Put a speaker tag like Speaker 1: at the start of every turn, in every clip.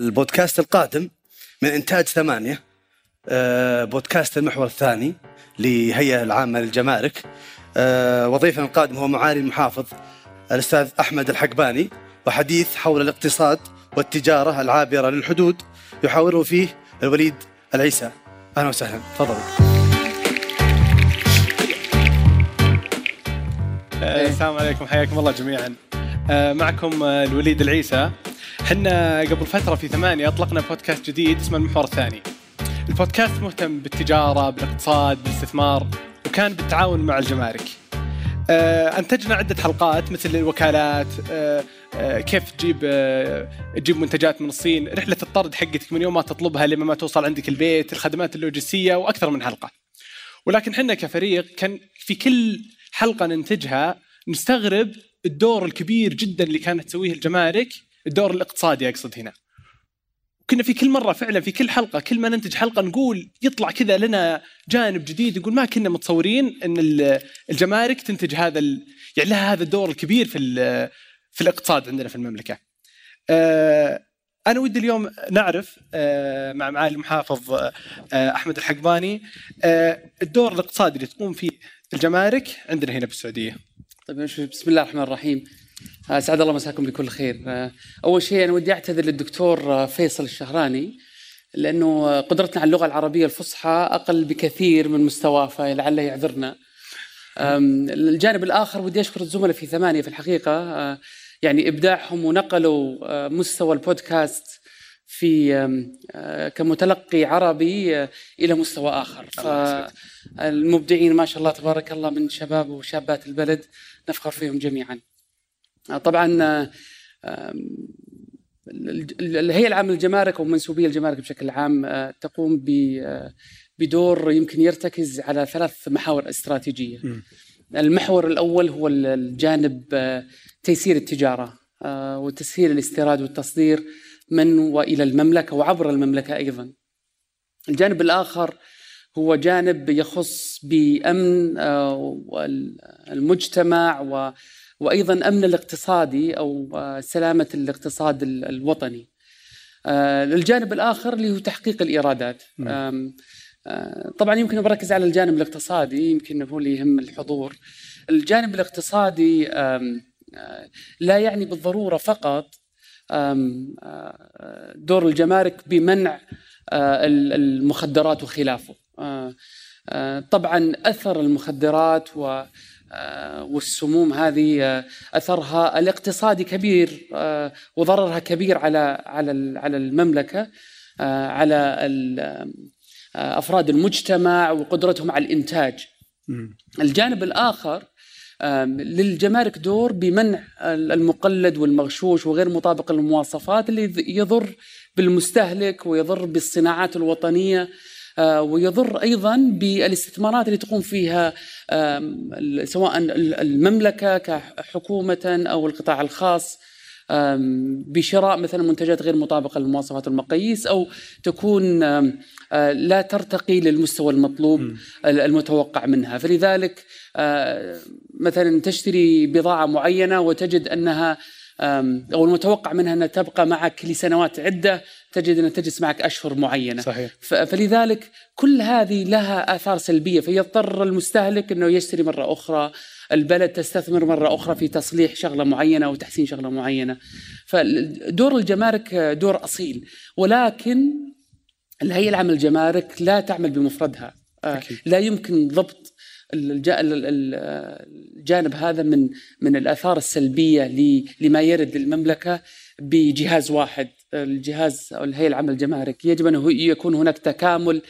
Speaker 1: البودكاست القادم من إنتاج ثمانية آه، بودكاست المحور الثاني لهيئة العامة للجمارك. آه، وضيفنا القادم هو معالي المحافظ الأستاذ أحمد الحقباني وحديث حول الاقتصاد والتجارة العابرة للحدود يحاوره فيه الوليد العيسى. أهلا وسهلا. تفضلوا
Speaker 2: آه، السلام عليكم. حياكم الله جميعا. معكم الوليد العيسى. حنا قبل فترة في ثمانية أطلقنا بودكاست جديد اسمه المحور الثاني. البودكاست مهتم بالتجارة بالاقتصاد بالاستثمار وكان بالتعاون مع الجمارك. آه، أنتجنا عدة حلقات مثل الوكالات آه، آه، كيف تجيب تجيب منتجات من الصين رحلة الطرد حقتك من يوم ما تطلبها لما ما توصل عندك البيت الخدمات اللوجستية وأكثر من حلقة. ولكن حنا كفريق كان في كل حلقة ننتجها نستغرب الدور الكبير جدا اللي كانت تسويه الجمارك الدور الاقتصادي اقصد هنا كنا في كل مرة فعلا في كل حلقة كل ما ننتج حلقة نقول يطلع كذا لنا جانب جديد يقول ما كنا متصورين إن ال- الجمارك تنتج هذا ال... يعني لها هذا الدور الكبير في ال- في الاقتصاد عندنا في المملكة. آه، أنا ودي اليوم نعرف آه، مع معالي المحافظ آه، أحمد الحقباني الدور الاقتصادي اللي تقوم فيه الجمارك عندنا هنا بالسعودية.
Speaker 3: طيب بسم الله الرحمن الرحيم اسعد الله مساكم بكل خير. آه، أول شيء أنا ودي أعتذر للدكتور آه، فيصل الشهراني لأنه آه، قدرتنا على اللغة العربية الفصحى أقل بكثير من مستواه فلعله يعذرنا. الجانب الآخر ودي أشكر الزملاء في ثمانية في الحقيقة. آه، يعني إبداعهم ونقلوا آه، مستوى البودكاست في آه، كمتلقي عربي آه، إلى مستوى آخر. فالمبدعين ما شاء الله تبارك الله من شباب وشابات البلد نفخر فيهم جميعا. آه، طبعا آه، ال- ال- الهيئه العامه للجمارك ومنسوبيه الجمارك بشكل عام آه، تقوم آه، بدور يمكن يرتكز على ثلاث محاور
Speaker 2: استراتيجية.
Speaker 3: المحور الأول هو ال- الجانب آه، تيسير التجارة آه، وتسهيل الاستيراد والتصدير من وإلى المملكة وعبر المملكة أيضا. الجانب الآخر هو جانب يخص بأمن آه، المجتمع و وأيضا أمن الاقتصادي أو آه، سلامة الاقتصاد ال- الوطني. آه، الجانب الآخر اللي هو تحقيق
Speaker 2: الإيرادات.
Speaker 3: آم، آه، طبعا يمكن بركز على الجانب الاقتصادي يمكن هو اللي يهم الحضور. الجانب الاقتصادي لا يعني بالضرورة فقط دور الجمارك بمنع ال- المخدرات وخلافه. طبعا أثر المخدرات و والسموم هذه آه، أثرها الاقتصادي كبير آه، وضررها كبير على على على المملكة آه، على آه، أفراد المجتمع وقدرتهم على
Speaker 2: الإنتاج.
Speaker 3: الجانب الآخر للجمارك دور بمنع المقلد والمغشوش وغير مطابق المواصفات اللي يض- يضر بالمستهلك ويضر بالصناعات الوطنية آه، ويضر أيضا بالاستثمارات اللي تقوم فيها سواء ال- المملكة كحكومة أو القطاع الخاص بشراء مثلا منتجات غير مطابقة للمواصفات والمقاييس أو تكون آه، لا ترتقي للمستوى المطلوب. المتوقع منها فلذلك آه، مثلا تشتري بضاعة معينة وتجد أنها أو المتوقع منها أنها تبقى معك لسنوات عدة تجد أنها تجلس معك أشهر معينة.
Speaker 2: صحيح.
Speaker 3: فلذلك كل هذه لها آثار سلبية. فيضطر المستهلك أنه يشتري مرة أخرى البلد تستثمر مرة أخرى في تصليح شغلة معينة أو تحسين شغلة معينة. فدور الجمارك دور أصيل. ولكن الهيئة العامة للجمارك لا تعمل بمفردها. آه،
Speaker 2: أكيد.
Speaker 3: لا يمكن ضبط الج- ال- ال- ال- الجانب هذا من من الآثار السلبية لما يرد للمملكة. بجهاز واحد الجهاز أو الهيئة العامة للجمارك يجب ان يكون هناك تكامل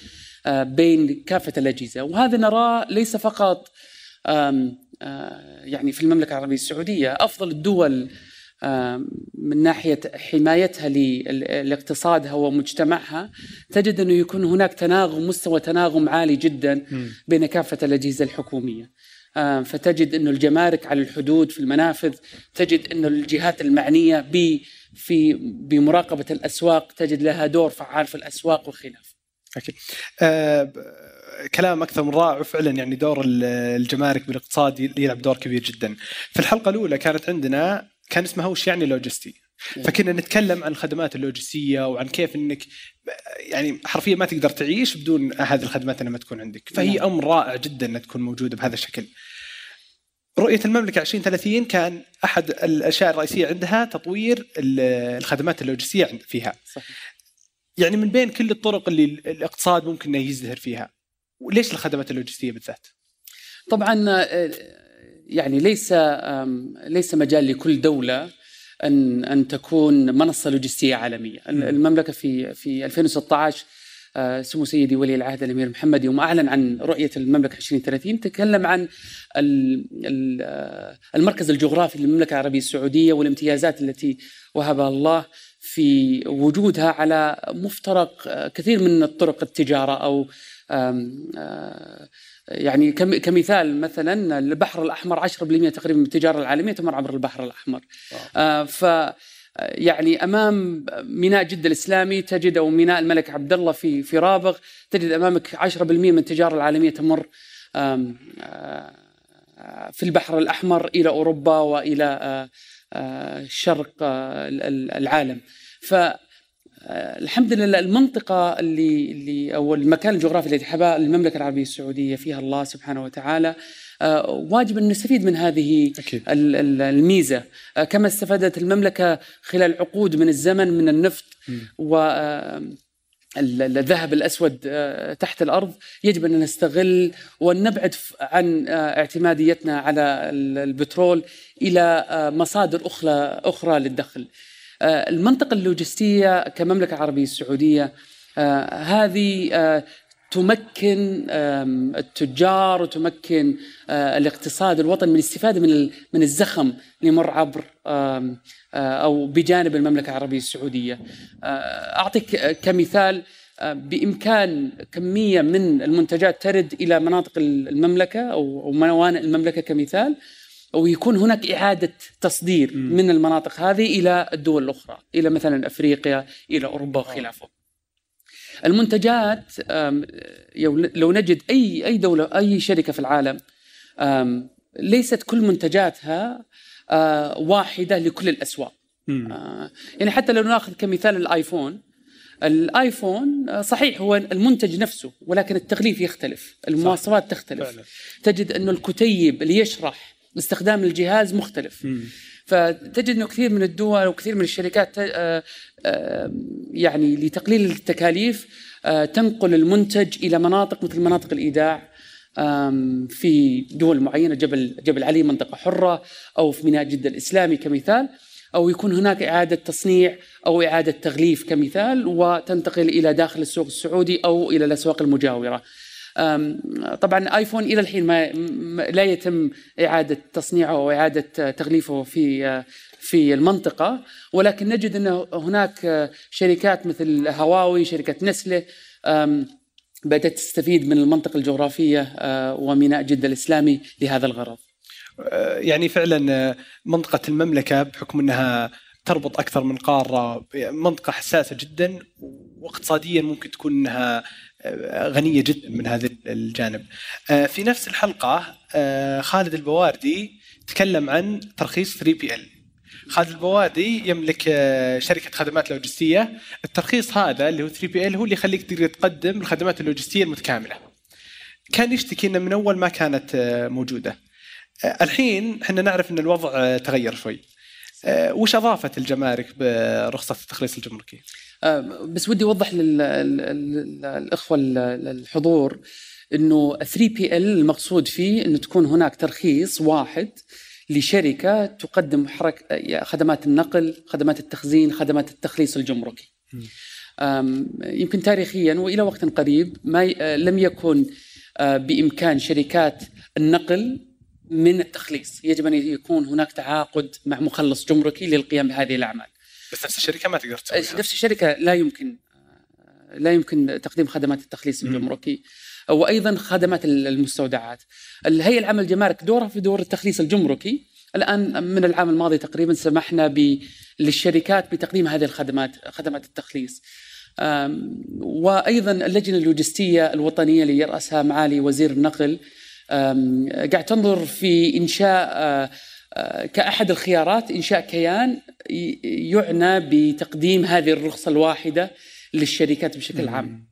Speaker 3: آه، بين كافة الأجهزة وهذا نراه ليس فقط آه، يعني في المملكة العربية السعودية أفضل الدول من ناحية حمايتها لاقتصادها ومجتمعها تجد أنه يكون هناك تناغم مستوى تناغم عالي جدا. بين كافة الأجهزة الحكومية. آه، فتجد إنه الجمارك على الحدود في المنافذ تجد إنه الجهات المعنية ب في بمراقبة الأسواق تجد لها دور فعال في الأسواق وخلافه.
Speaker 2: أكيد آه ب- كلام أكثر من رائع وفعلا يعني دور ال- الجمارك بالاقتصاد يلعب دور كبير جدا. في الحلقة الأولى كانت عندنا كان اسمها وش يعني لوجستي فكنا نتكلم عن الخدمات اللوجستية وعن كيف إنك يعني حرفيا ما تقدر تعيش بدون هذه الخدمات لما تكون عندك فهي
Speaker 3: نعم.
Speaker 2: أمر رائع جدا إنها تكون موجودة بهذا الشكل رؤية المملكة 2030 كان أحد الأشياء الرئيسية عندها تطوير ال- الخدمات اللوجستية فيها
Speaker 3: صحيح.
Speaker 2: يعني من بين كل الطرق اللي الاقتصاد ممكن إنه يزدهر فيها وليش الخدمات اللوجستية بالذات؟
Speaker 3: طبعا آه، يعني ليس ليس مجال لكل دولة ان أن تكون منصة لوجستية عالمية،
Speaker 2: م.
Speaker 3: المملكة في في 2016 آه، سمو سيدي ولي العهد الأمير محمد يوم أعلن عن رؤية المملكة 2030 تكلم عن آه، المركز الجغرافي للمملكة العربية السعودية والامتيازات التي وهبها الله في وجودها على مفترق آه، كثير من الطرق التجارة أو يعني كم- كمثال مثلا البحر الأحمر 10% تقريبا من التجارة العالمية تمر عبر البحر الأحمر. آه، ف يعني أمام ميناء جدة الإسلامي تجد أو ميناء الملك عبد الله في في رابغ تجد أمامك 10% من التجارة العالمية تمر آم، آه، في البحر الأحمر إلى أوروبا وإلى آه، آه، شرق ال- ال- العالم. ف الحمد لله المنطقة اللي اللي أو المكان الجغرافي الذي حباه المملكة العربية السعودية فيها الله سبحانه وتعالى آه، واجب أن نستفيد من هذه ال- الميزة. آه، كما استفادت المملكة خلال عقود من الزمن من النفط و آه، ال- ال- الذهب الأسود آه، تحت الأرض يجب أن نستغل وأن نبعد ف- عن آه، اعتماديتنا على ال- البترول إلى آه، مصادر أخرى أخرى للدخل. آه، المنطقة اللوجستية كمملكة عربية السعودية آه، هذه آه، تمكن التجار وتمكن آه، الاقتصاد الوطني من الاستفادة من من الزخم اللي يمر عبر آه، أو بجانب المملكة العربية السعودية. آه، أعطيك آه، كمثال آه، بإمكان كمية من المنتجات ترد إلى مناطق المملكة أو موانئ المملكة كمثال ويكون هناك إعادة تصدير
Speaker 2: مم.
Speaker 3: من المناطق هذه إلى الدول الأخرى، إلى مثلا أفريقيا، إلى أوروبا وخلافه. المنتجات لو نجد أي أي دولة أي شركة في العالم ليست كل منتجاتها آه، واحدة لكل
Speaker 2: الأسواق.
Speaker 3: آه، يعني حتى لو ناخذ كمثال الآيفون الآيفون آه، صحيح هو المنتج نفسه ولكن التغليف يختلف المواصفات تختلف
Speaker 2: فعلا
Speaker 3: تجد انه الكتيب اللي يشرح استخدام الجهاز مختلف
Speaker 2: مم.
Speaker 3: فتجد إنه كثير من الدول وكثير من الشركات آه، آه، يعني لتقليل التكاليف آه، تنقل المنتج إلى مناطق مثل مناطق الإيداع في دول معينة جبل جبل علي منطقة حرة أو في ميناء جدة الإسلامي كمثال أو يكون هناك إعادة تصنيع أو إعادة تغليف كمثال وتنتقل إلى داخل السوق السعودي أو إلى الأسواق المجاورة. طبعا آيفون إلى الحين ما لا يتم إعادة تصنيعه أو إعادة تغليفه في في المنطقة ولكن نجد أن هناك شركات مثل هواوي شركة نسلة بدأت تستفيد من المنطقة الجغرافية آه، وميناء جدة الإسلامي لهذا الغرض.
Speaker 2: آه، يعني فعلا آه، منطقة المملكة بحكم أنها تربط أكثر من قارة منطقة حساسة جدا واقتصاديا ممكن تكون أنها غنية جدا من هذا الجانب. آه، في نفس الحلقة آه، خالد البواردي تكلم عن ترخيص 3PL خالد البواردي يملك آه، شركة خدمات لوجستية. الترخيص هذا اللي هو 3PL هو اللي يخليك تقدر تقدم الخدمات اللوجستية المتكاملة. كان يشتكي إنه من أول ما كانت موجودة. الحين إحنا نعرف إن الوضع تغير شوي. وش أضافت الجمارك برخصة التخليص الجمركي؟
Speaker 3: آه، بس ودي أوضح للإخوة الحضور إنه 3 بي إل المقصود فيه إنه تكون هناك ترخيص واحد لشركة تقدم حرك خدمات النقل، خدمات التخزين، خدمات التخليص الجمركي. يمكن تاريخيا وإلى وقت قريب ما آه، لم يكن آه، بإمكان شركات النقل من التخليص، يجب أن يكون هناك تعاقد مع مخلص جمركي للقيام بهذه الأعمال.
Speaker 2: بس نفس الشركة ما تقدر تسويها
Speaker 3: نفس الشركة لا يمكن لا يمكن تقديم خدمات التخليص. الجمركي وأيضا خدمات المستودعات. الهيئه العامه للجمارك دورها في دور التخليص الجمركي، الآن من العام الماضي تقريبا سمحنا ب للشركات بتقديم هذه الخدمات خدمات التخليص. وأيضا اللجنة اللوجستية الوطنية اللي يراسها معالي وزير النقل قاعد تنظر في إنشاء كأحد الخيارات إنشاء كيان يعنى بتقديم هذه الرخصة الواحدة للشركات بشكل عام.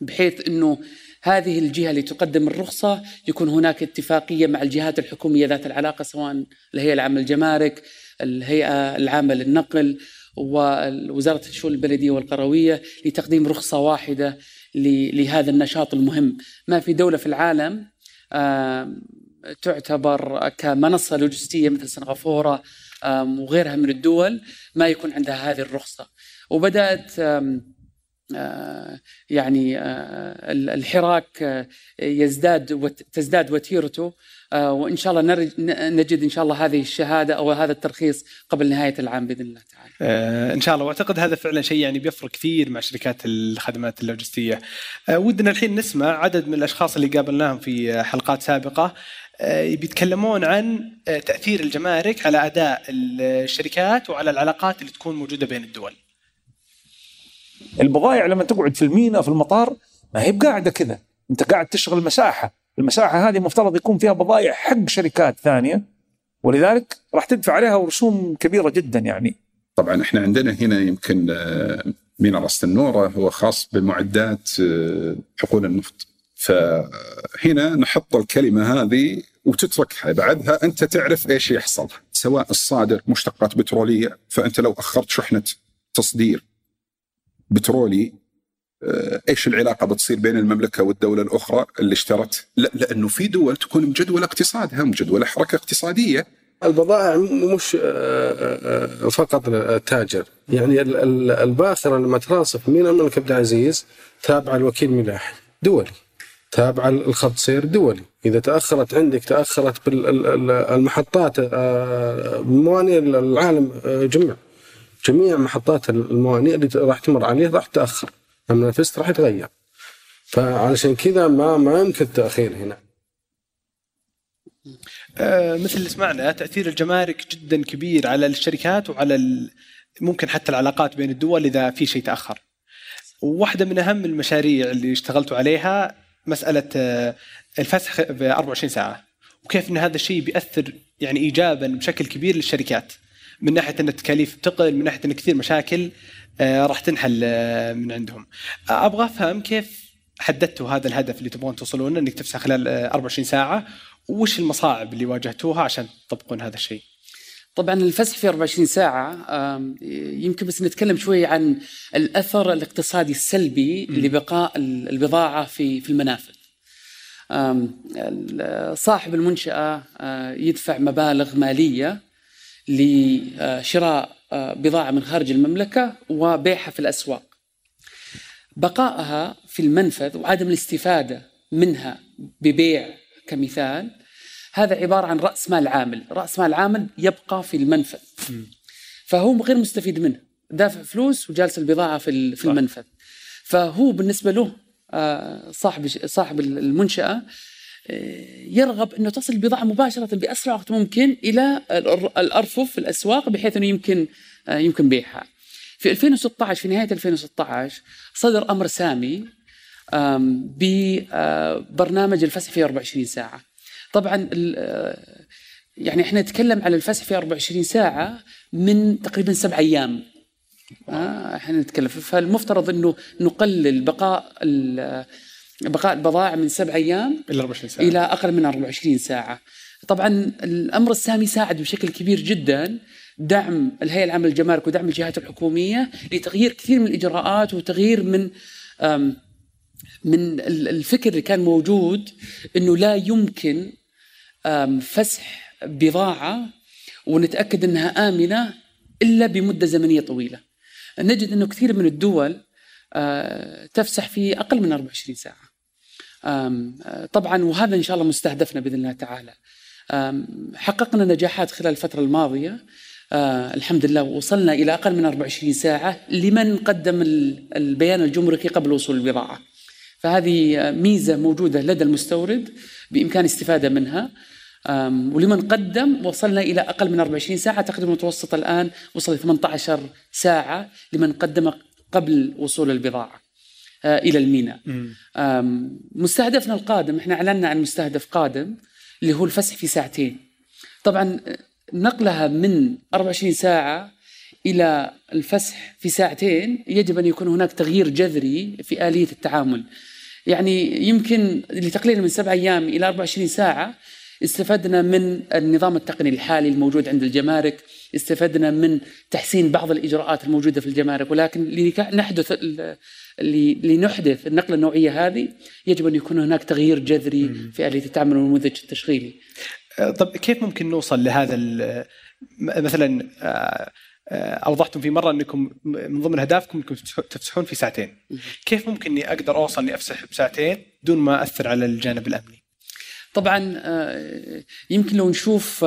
Speaker 3: بحيث أنه هذه الجهة اللي تقدم الرخصة يكون هناك اتفاقية مع الجهات الحكومية ذات العلاقة سواء الهيئة العامة للجمارك الهيئة العامة للنقل ووزارة الشؤون البلدية والقروية لتقديم رخصة واحدة لهذا النشاط المهم. ما في دولة في العالم تعتبر كمنصة لوجستية مثل سنغافورة وغيرها من الدول ما يكون عندها هذه الرخصة. وبدأت آه، يعني آه، الحراك آه، يزداد تزداد وتيرته. وإن شاء الله نجد إن شاء الله هذه الشهادة أو هذا الترخيص قبل نهاية العام بإذن الله تعالى.
Speaker 2: إن شاء الله وأعتقد هذا فعلا شيء يعني بيفرق كثير مع شركات الخدمات اللوجستية. ودنا الحين نسمع عدد من الأشخاص اللي قابلناهم في حلقات سابقة بيتكلمون عن تأثير الجمارك على أداء الشركات وعلى العلاقات اللي تكون موجودة بين الدول.
Speaker 4: البضائع لما تقعد في الميناء في المطار ما هي بقاعدة كذا أنت قاعد تشغل مساحة المساحة هذه مفترض يكون فيها بضائع حق شركات ثانية ولذلك راح تدفع عليها رسوم كبيرة جدا يعني.
Speaker 5: طبعا إحنا عندنا هنا يمكن آه، ميناء راس النورة هو خاص بمعدات آه، حقول النفط. فهنا نحط الكلمة هذه وتتركها. بعدها أنت تعرف إيش يحصل سواء الصادر مشتقات بترولية فأنت لو أخرت شحنة تصدير بترولي آه، إيش العلاقة بتصير بين المملكة والدولة الأخرى اللي اشترت؟ لا لأنه في دول تكون مجدوله اقتصادها مجدوله حركة اقتصادية.
Speaker 6: البضائع مش آه، آه، فقط التاجر، يعني الباخرة لما تراسف من الملك عبد العزيز تابعه الوكيل ملاحي دولي. تابعه الخط سير دولي، إذا تأخرت عندك تأخرت بالمحطات بموانئ العالم جمع. جميع محطات الموانئ اللي راح تمر عليه راح تأخر لما نفست راح يتغير فعلشان كذا ما ما يمكن التأخير هنا
Speaker 2: آه مثل اللي سمعنا تأثير الجمارك جدا كبير على الشركات وعلى ممكن حتى العلاقات بين الدول إذا في شيء تأخر. واحدة من أهم المشاريع اللي اشتغلتوا عليها مسألة آه الفسخ ب 24 ساعة وكيف إن هذا الشيء بيأثر يعني ايجابا بشكل كبير للشركات. من ناحية إن التكاليف تقل من ناحية إن كثير مشاكل راح تنحل آه، من عندهم. آه، أبغى أفهم كيف حددتوا هذا الهدف اللي تبغون توصلون إنك تفسح خلال 24 ساعة وش المصاعب اللي واجهتوها عشان تطبقون هذا الشيء؟
Speaker 3: طبعا الفسح في 24 ساعة يمكن بس نتكلم شوي عن الأثر الاقتصادي السلبي م. لبقاء البضاعة في في المنافذ. صاحب المنشأة يدفع مبالغ مالية لشراء آه، بضاعة من خارج المملكة وبيعها في الأسواق. بقائها في المنفذ وعدم الاستفادة منها ببيع كمثال هذا عبارة عن رأس مال عامل. رأس مال عامل يبقى في المنفذ. فهو غير مستفيد منه. دافع فلوس وجالس البضاعة في في المنفذ. فهو بالنسبة له آه، صاحب صاحب المنشأة يرغب إنه تصل البضاعه مباشرة بأسرع وقت ممكن إلى الأرفف في الأسواق بحيث إنه يمكن آه، يمكن بيعها. في 2016 في نهاية 2016 صدر أمر سامي ببرنامج آه، الفسح في 24 ساعة. طبعا آه، يعني إحنا نتكلم على الفسح في 24 ساعة من تقريبا سبع أيام آه إحنا نتكلم فالمفترض إنه نقلل بقاء بقاء البضائع من سبع أيام
Speaker 2: إلى 24 ساعة
Speaker 3: إلى أقل من 24 ساعة. طبعا الأمر السامي ساعد بشكل كبير جدا دعم الهيئة العامة للجمارك ودعم الجهات الحكومية لتغيير كثير من الإجراءات وتغيير من من الفكر اللي كان موجود إنه لا يمكن فسح بضاعة ونتأكد إنها آمنة إلا بمدة زمنية طويلة. نجد إنه كثير من الدول آه، تفسح في أقل من 24 ساعة. طبعا وهذا إن شاء الله مستهدفنا بإذن الله تعالى. حققنا نجاحات خلال الفترة الماضية آه الحمد لله وصلنا إلى أقل من 24 ساعة لمن قدم البيان الجمركي قبل وصول البضاعة. فهذه ميزة موجودة لدى المستورد بإمكان الاستفاده منها. ولمن قدم وصلنا إلى أقل من 24 ساعة تقريبا المتوسط الآن وصل 18 ساعة لمن قدم قبل وصول البضاعة. آه، إلى الميناء. مستهدفنا القادم إحنا أعلنا عن مستهدف قادم اللي هو الفسح في ساعتين. طبعا نقلها من 24 ساعة إلى الفسح في ساعتين يجب أن يكون هناك تغيير جذري في آلية التعامل. يعني يمكن لتقليل من سبع أيام إلى 24 ساعة استفدنا من النظام التقني الحالي الموجود عند الجمارك استفدنا من تحسين بعض الإجراءات الموجودة في الجمارك ولكن لنحدث لنحدث النقلة النوعية هذه يجب أن يكون هناك تغيير جذري في آلية التعامل والنموذج التشغيلي.
Speaker 2: أه، طب كيف ممكن نوصل لهذا مثلا أه، أه، أوضحتم في مرة أنكم من ضمن أهدافكم أنكم تفسحون في ساعتين. كيف ممكن أني أقدر أوصل أني افسح بساعتين دون ما أثر على الجانب الأمني؟
Speaker 3: طبعا يمكن لو نشوف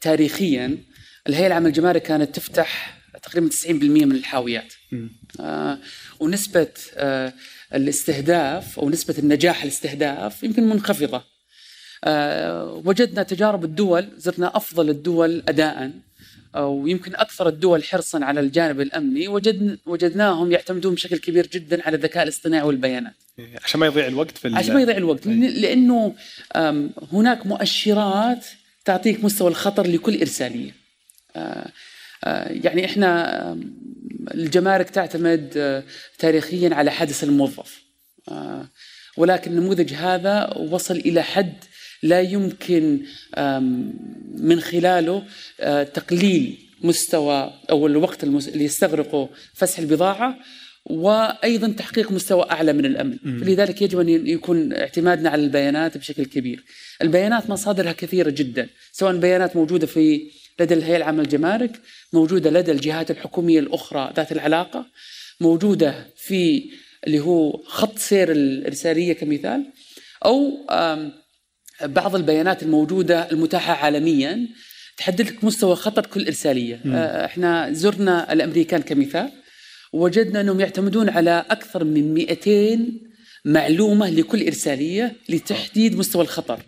Speaker 3: تاريخيا الهيئة العامة للجمارك كانت تفتح تقريبا 90% من الحاويات آه ونسبة آه الاستهداف أو نسبة النجاح الاستهداف يمكن منخفضة آه وجدنا تجارب الدول زرنا أفضل الدول اداء ويمكن أكثر الدول حرصا على الجانب الأمني وجدنا وجدناهم يعتمدون بشكل كبير جدا على الذكاء الاصطناعي والبيانات.
Speaker 2: عشان ما يضيع الوقت في
Speaker 3: عشان ما يضيع الوقت لأنه هناك مؤشرات تعطيك مستوى الخطر لكل إرسالية. آه، آه، يعني إحنا الجمارك تعتمد آه، تاريخيا على حدث الموظف. ولكن النموذج هذا وصل إلى حد لا يمكن من خلاله تقليل مستوى أو الوقت اللي يستغرقه فسح البضاعة وأيضا تحقيق مستوى أعلى من الأمن، فلذلك يجب أن يكون اعتمادنا على البيانات بشكل كبير. البيانات مصادرها كثيرة جدا، سواء بيانات موجودة في لدى الهيئة العامة للجمارك موجودة لدى الجهات الحكومية الأخرى ذات العلاقة موجودة في اللي هو خط سير الإرسالية كمثال أو بعض البيانات الموجودة المتاحة عالميا تحدد لك مستوى خطر كل إرسالية. م. آه، إحنا زرنا الأمريكان كمثال وجدنا أنهم يعتمدون على أكثر من 200 معلومة لكل إرسالية لتحديد مستوى الخطر.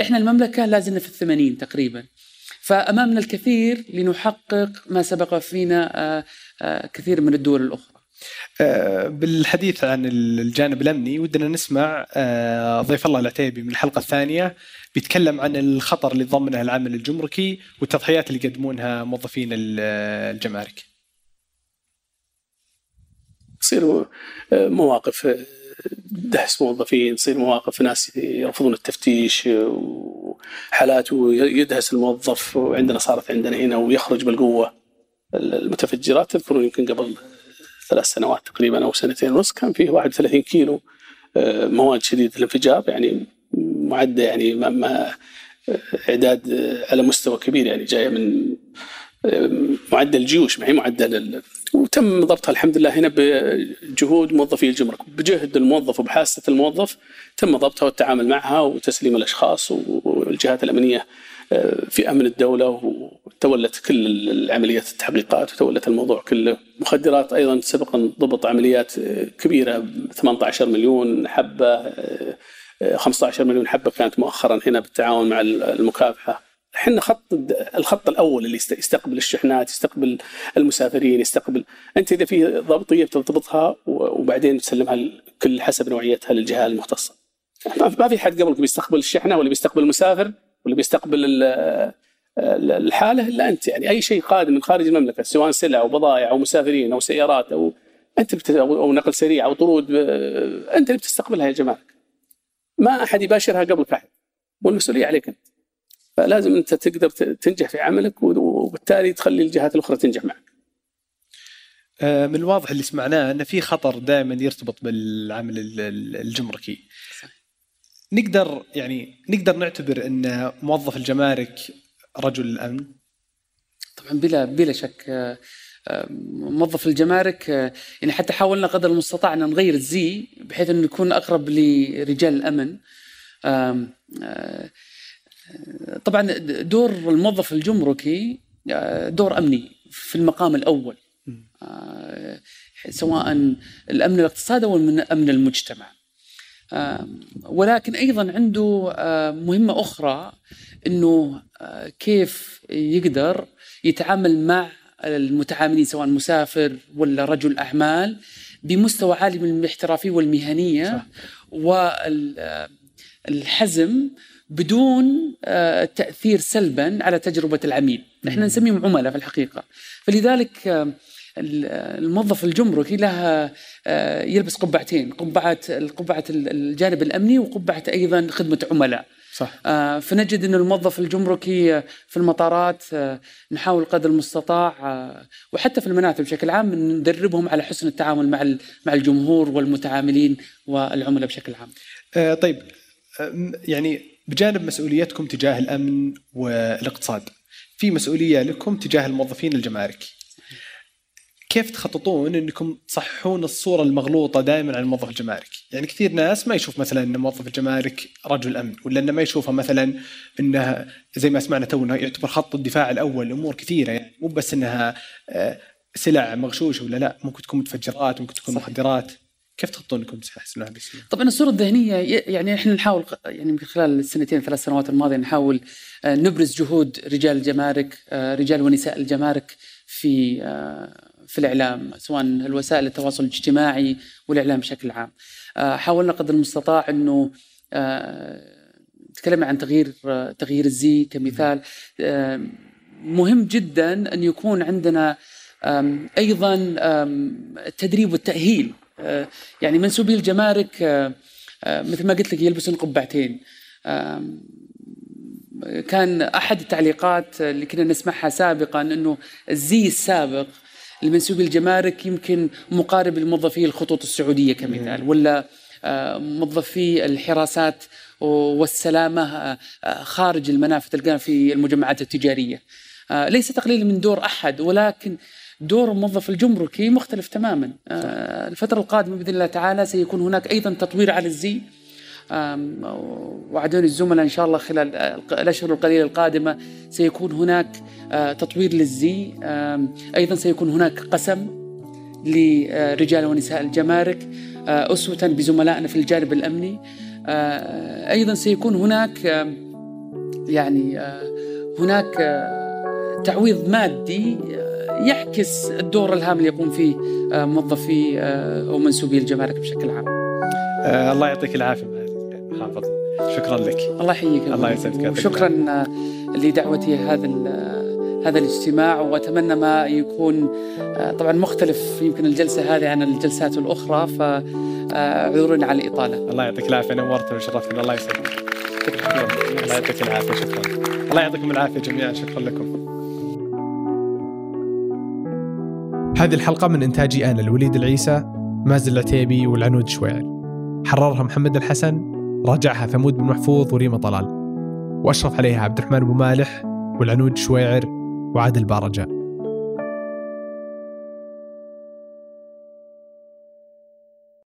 Speaker 3: إحنا المملكة لازلنا في الثمانين تقريبا. فأمامنا الكثير لنحقق ما سبق فينا آه، آه، كثير من الدول الأخرى.
Speaker 2: آه، بالحديث عن الجانب الأمني ودنا نسمع ضيف الله العتيبي من الحلقة الثانية بيتكلم عن الخطر اللي ضمنه العمل الجمركي والتضحيات اللي يقدمونها موظفين الجمارك.
Speaker 7: تصير مواقف دهس موظفين تصير مواقف ناس يرفضون التفتيش وحالات ويدهس الموظف وعندنا صارت عندنا هنا ويخرج بالقوة. المتفجرات تذكرون يمكن قبل ثلاث سنوات تقريبا أو سنتين ونص كان فيه 31 كيلو آه، مواد شديدة الانفجار يعني معدة يعني ما, ما إعداد على مستوى كبير يعني جاية من معدل الجيوش ما هي معدل وتم ضبطها الحمد لله هنا بجهود موظفي الجمرك. بجهد الموظف وبحاسة الموظف تم ضبطها والتعامل معها وتسليم الأشخاص والجهات الأمنية آه، في أمن الدولة وتولت كل العمليات التحقيقات وتولت الموضوع كله. مخدرات أيضا سبقا ضبط عمليات كبيرة 18 مليون حبة 15 آه، مليون حبة كانت مؤخرا هنا بالتعاون مع المكافحة. إحنا خط الخط الأول اللي يستقبل الشحنات يستقبل المسافرين يستقبل أنت إذا في ضبطيه بتضبطها وبعدين تسلمها كل حسب نوعيتها للجهة المختصة ما في حد قبلك بيستقبل الشحنة ولا بيستقبل المسافر ولا بيستقبل الحالة الا أنت يعني أي شيء قادم من خارج المملكة سواء سلع أو بضائع أو مسافرين أو سيارات أو أنت. أو نقل سريع أو طرود أنت اللي بتستقبلها يا جماعة ما أحد يباشرها قبلك احد والمسؤولية عليك أنت فلازم انت تقدر تنجح في عملك وبالتالي تخلي الجهات الأخرى تنجح معك.
Speaker 2: آه، من الواضح اللي سمعناه أن في خطر دائما يرتبط بالعمل الجمركي. نقدر يعني نقدر نعتبر أن موظف الجمارك رجل الامن؟
Speaker 3: طبعا بلا بلا شك آه، آه، موظف الجمارك يعني حتى حاولنا قدر المستطاع أن نغير الزي بحيث أنه يكون أقرب لرجال الأمن. طبعا دور الموظف الجمركي آه، دور أمني في المقام الأول. آه، سواء الأمن الاقتصادي أو أمن المجتمع. آه، ولكن أيضا عنده مهمة أخرى إنه كيف يقدر يتعامل مع المتعاملين سواء مسافر ولا رجل أعمال بمستوى عالي من الاحترافية والمهنية صح. وال الحزم بدون آه، تأثير سلبا على تجربة العميل، إحنا نسميهم عملاء في الحقيقة، فلذلك آه، الموظف الجمركي له آه، يلبس قبعتين، قبعة قبعة الجانب الأمني وقبعة أيضا خدمة عملاء.
Speaker 2: صح
Speaker 3: آه، فنجد أن الموظف الجمركي في المطارات آه، نحاول قدر المستطاع آه، وحتى في المنافذ بشكل عام ندربهم على حسن التعامل مع مع الجمهور والمتعاملين والعملاء بشكل عام.
Speaker 2: طيب يعني بجانب مسؤوليتكم تجاه الأمن والاقتصاد في مسؤولية لكم تجاه الموظفين الجماركي. كيف تخططون إنكم تصححون الصورة المغلوطة دائما عن الموظف الجماركي؟ يعني كثير ناس ما يشوف مثلا إن موظف الجمارك رجل أمن ولا إنه ما يشوفه مثلا انها زي ما سمعنا تو انه يعتبر خط الدفاع الأول أمور كثيرة يعني مو بس إنها آه، سلع مغشوشة ولا لا ممكن تكون متفجرات ممكن تكون صحيح. مخدرات كيف تخطون انكم تحسنون هذه
Speaker 3: طبعا الصورة الذهنية يعني إحنا نحاول يعني من خلال السنتين ثلاث سنوات الماضية نحاول آه، نبرز جهود رجال الجمارك آه، رجال ونساء الجمارك في في الإعلام سواء الوسائل التواصل الاجتماعي والإعلام بشكل عام. آه، حاولنا قدر المستطاع إنه آه، تكلمنا عن تغيير تغيير الزي كمثال آه، مهم جدا أن يكون عندنا أيضا التدريب والتاهيل يعني منسوبي الجمارك مثل ما قلت لك يلبسون قبعتين كان أحد التعليقات اللي كنا نسمعها سابقا إنه الزي السابق المنسوبي الجمارك يمكن مقارب لموظفي الخطوط السعودية كمثال ولا آه، موظفي الحراسات والسلامة آه، آه، خارج المنافذ تلقاها في المجمعات التجارية. ليس تقليلا من دور أحد ولكن دور الموظف الجمركي مختلف تماما. الفترة القادمة بإذن الله تعالى سيكون هناك أيضا تطوير على الزي. وعدوني الزملاء إن شاء الله خلال الأشهر القليلة القادمة سيكون هناك آه، تطوير للزي. أيضا سيكون هناك قسم لرجال ونساء الجمارك آه، أسوة بزملائنا في الجانب الأمني. آه، أيضا سيكون هناك يعني هناك تعويض مادي يعكس الدور الهام اللي يقوم فيه موظفي أو منسوبي الجمارك بشكل عام.
Speaker 2: الله يعطيك العافية حافظ شكرا لك.
Speaker 3: الله يحييك.
Speaker 2: الله يسعدك.
Speaker 3: وشكرا لدعوتي هذا هذا الاجتماع. وأتمنى ما يكون طبعا مختلف يمكن الجلسة هذه عن الجلسات الأخرى. فاعذرونا على الإطالة.
Speaker 2: الله يعطيك العافية. نورتنا وشرفتنا الله يسعدك. الله يعطيك العافية. شكرا. الله يعطيكم العافية جميعا. شكرا لكم. هذه الحلقة من إنتاجي أنا الوليد العيسى مازن العتيبي والعنود شويعر حررها محمد الحسن راجعها ثمود بن محفوظ وريما طلال. وأشرف عليها عبد الرحمن أبو مالح والعنود شويعر وعادل بارجاء